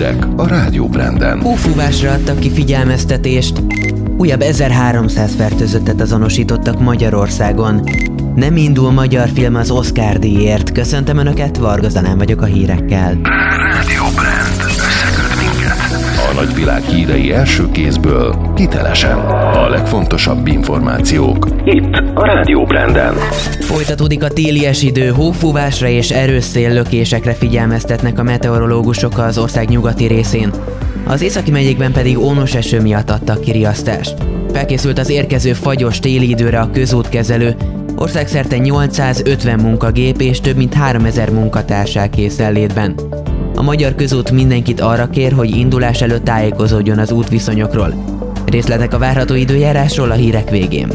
hírek a Rádió Branden. Hófúvásra adtak ki figyelmeztetést. Újabb 1300 fertőzöttet azonosítottak Magyarországon. Nem indul magyar film az Oscar díjért. Köszöntöm Önöket, Varga Zanán vagyok a hírekkel. A nagyvilág hírei első kézből, hitelesen. A legfontosabb információk. Itt a Rádió Branden. Folytatódik a télies idő, hófúvásra és erős széllökésekre figyelmeztetnek a meteorológusok az ország nyugati részén. Az északi megyékben pedig ónos eső miatt adtak ki riasztást. Felkészült az érkező fagyos téli időre a közútkezelő, országszerte 850 munkagép és több mint 3000 munkatársál készenlétben. A magyar közút mindenkit arra kér, hogy indulás előtt tájékozódjon az útviszonyokról. Részletek a várható időjárásról a hírek végén.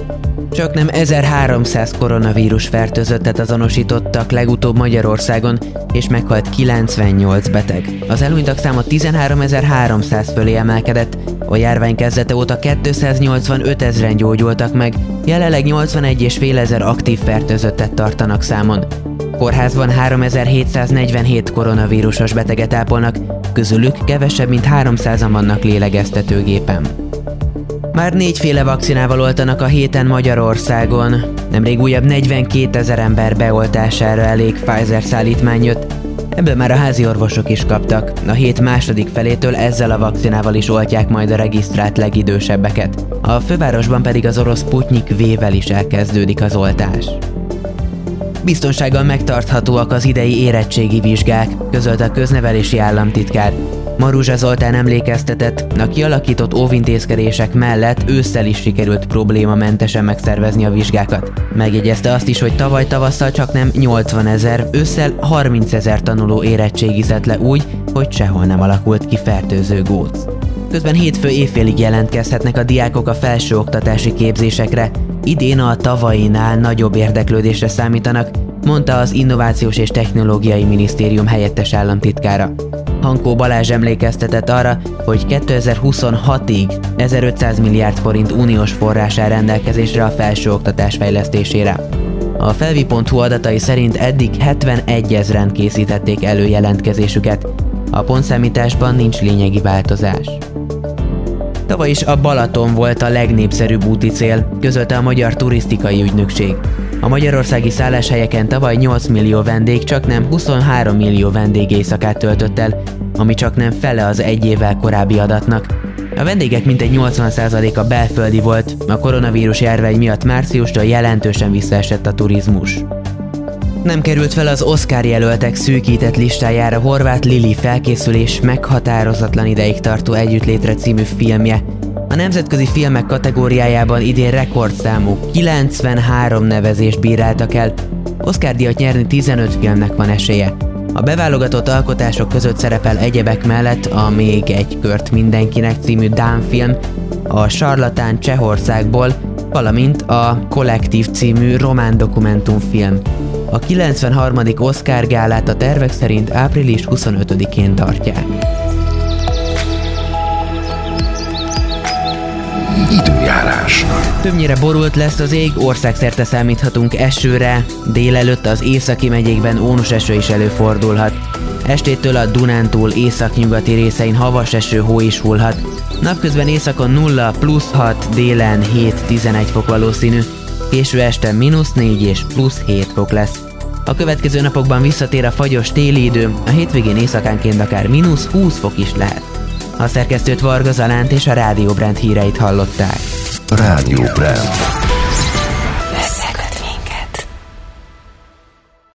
Csak nem 1300 koronavírus fertőzöttet azonosítottak legutóbb Magyarországon, és meghalt 98 beteg. Az elhunytak száma 13.300 fölé emelkedett, a járvány kezdete óta 285 ezeren gyógyultak meg, jelenleg 81,5 ezer aktív fertőzöttet tartanak számon. Kórházban 3747 koronavírusos beteget ápolnak, közülük kevesebb mint 300-an vannak lélegeztetőgépen. Már négyféle vakcinával oltanak a héten Magyarországon. Nemrég újabb 42 ezer ember beoltására elég Pfizer szállítmány jött, Ebből már a házi orvosok is kaptak. A hét második felétől ezzel a vakcinával is oltják majd a regisztrált legidősebbeket. A fővárosban pedig az orosz Putnik V-vel is elkezdődik az oltás. Biztonsággal megtarthatóak az idei érettségi vizsgák, közölt a köznevelési államtitkár. Maruzsa Zoltán emlékeztetett, a kialakított óvintézkedések mellett ősszel is sikerült problémamentesen megszervezni a vizsgákat. Megjegyezte azt is, hogy tavaly tavasszal csak nem 80 ezer, ősszel 30 ezer tanuló érettségizett le úgy, hogy sehol nem alakult ki fertőző góc. Közben hétfő évfélig jelentkezhetnek a diákok a felsőoktatási képzésekre. Idén a tavainál nagyobb érdeklődésre számítanak, mondta az Innovációs és Technológiai Minisztérium helyettes államtitkára. Hankó Balázs emlékeztetett arra, hogy 2026-ig 1500 milliárd forint uniós forrás áll rendelkezésre a felsőoktatás fejlesztésére. A felvi.hu adatai szerint eddig 71 ezeren készítették elő jelentkezésüket. A pontszámításban nincs lényegi változás. Tavaly is a Balaton volt a legnépszerűbb úti cél, közölte a Magyar Turisztikai Ügynökség. A magyarországi szálláshelyeken tavaly 8 millió vendég csak nem 23 millió vendég éjszakát töltött el, ami csak nem fele az egy évvel korábbi adatnak. A vendégek mintegy 80%-a belföldi volt, a koronavírus járvány miatt márciustól jelentősen visszaesett a turizmus. Nem került fel az Oscar jelöltek szűkített listájára Horváth Lili felkészülés meghatározatlan ideig tartó együttlétre című filmje, a nemzetközi filmek kategóriájában idén rekordszámú 93 nevezést bíráltak el, Oscar díjat nyerni 15 filmnek van esélye. A beválogatott alkotások között szerepel egyebek mellett a Még egy kört mindenkinek című Dán film, a Sarlatán Csehországból, valamint a Kollektív című román dokumentumfilm. A 93. Oscar gálát a tervek szerint április 25-én tartják. Időjárás. Többnyire borult lesz az ég, országszerte számíthatunk esőre, délelőtt az északi megyékben ónos eső is előfordulhat. Estétől a Dunántúl északnyugati részein havas eső hó is hullhat. Napközben északon 0 plusz 6, délen 7-11 fok valószínű, késő este mínusz 4 és plusz 7 fok lesz. A következő napokban visszatér a fagyos téli idő, a hétvégén éjszakánként akár mínusz 20 fok is lehet. A szerkesztőt Varga Zalánt és a Rádió Brand híreit hallották. Rádió Brand.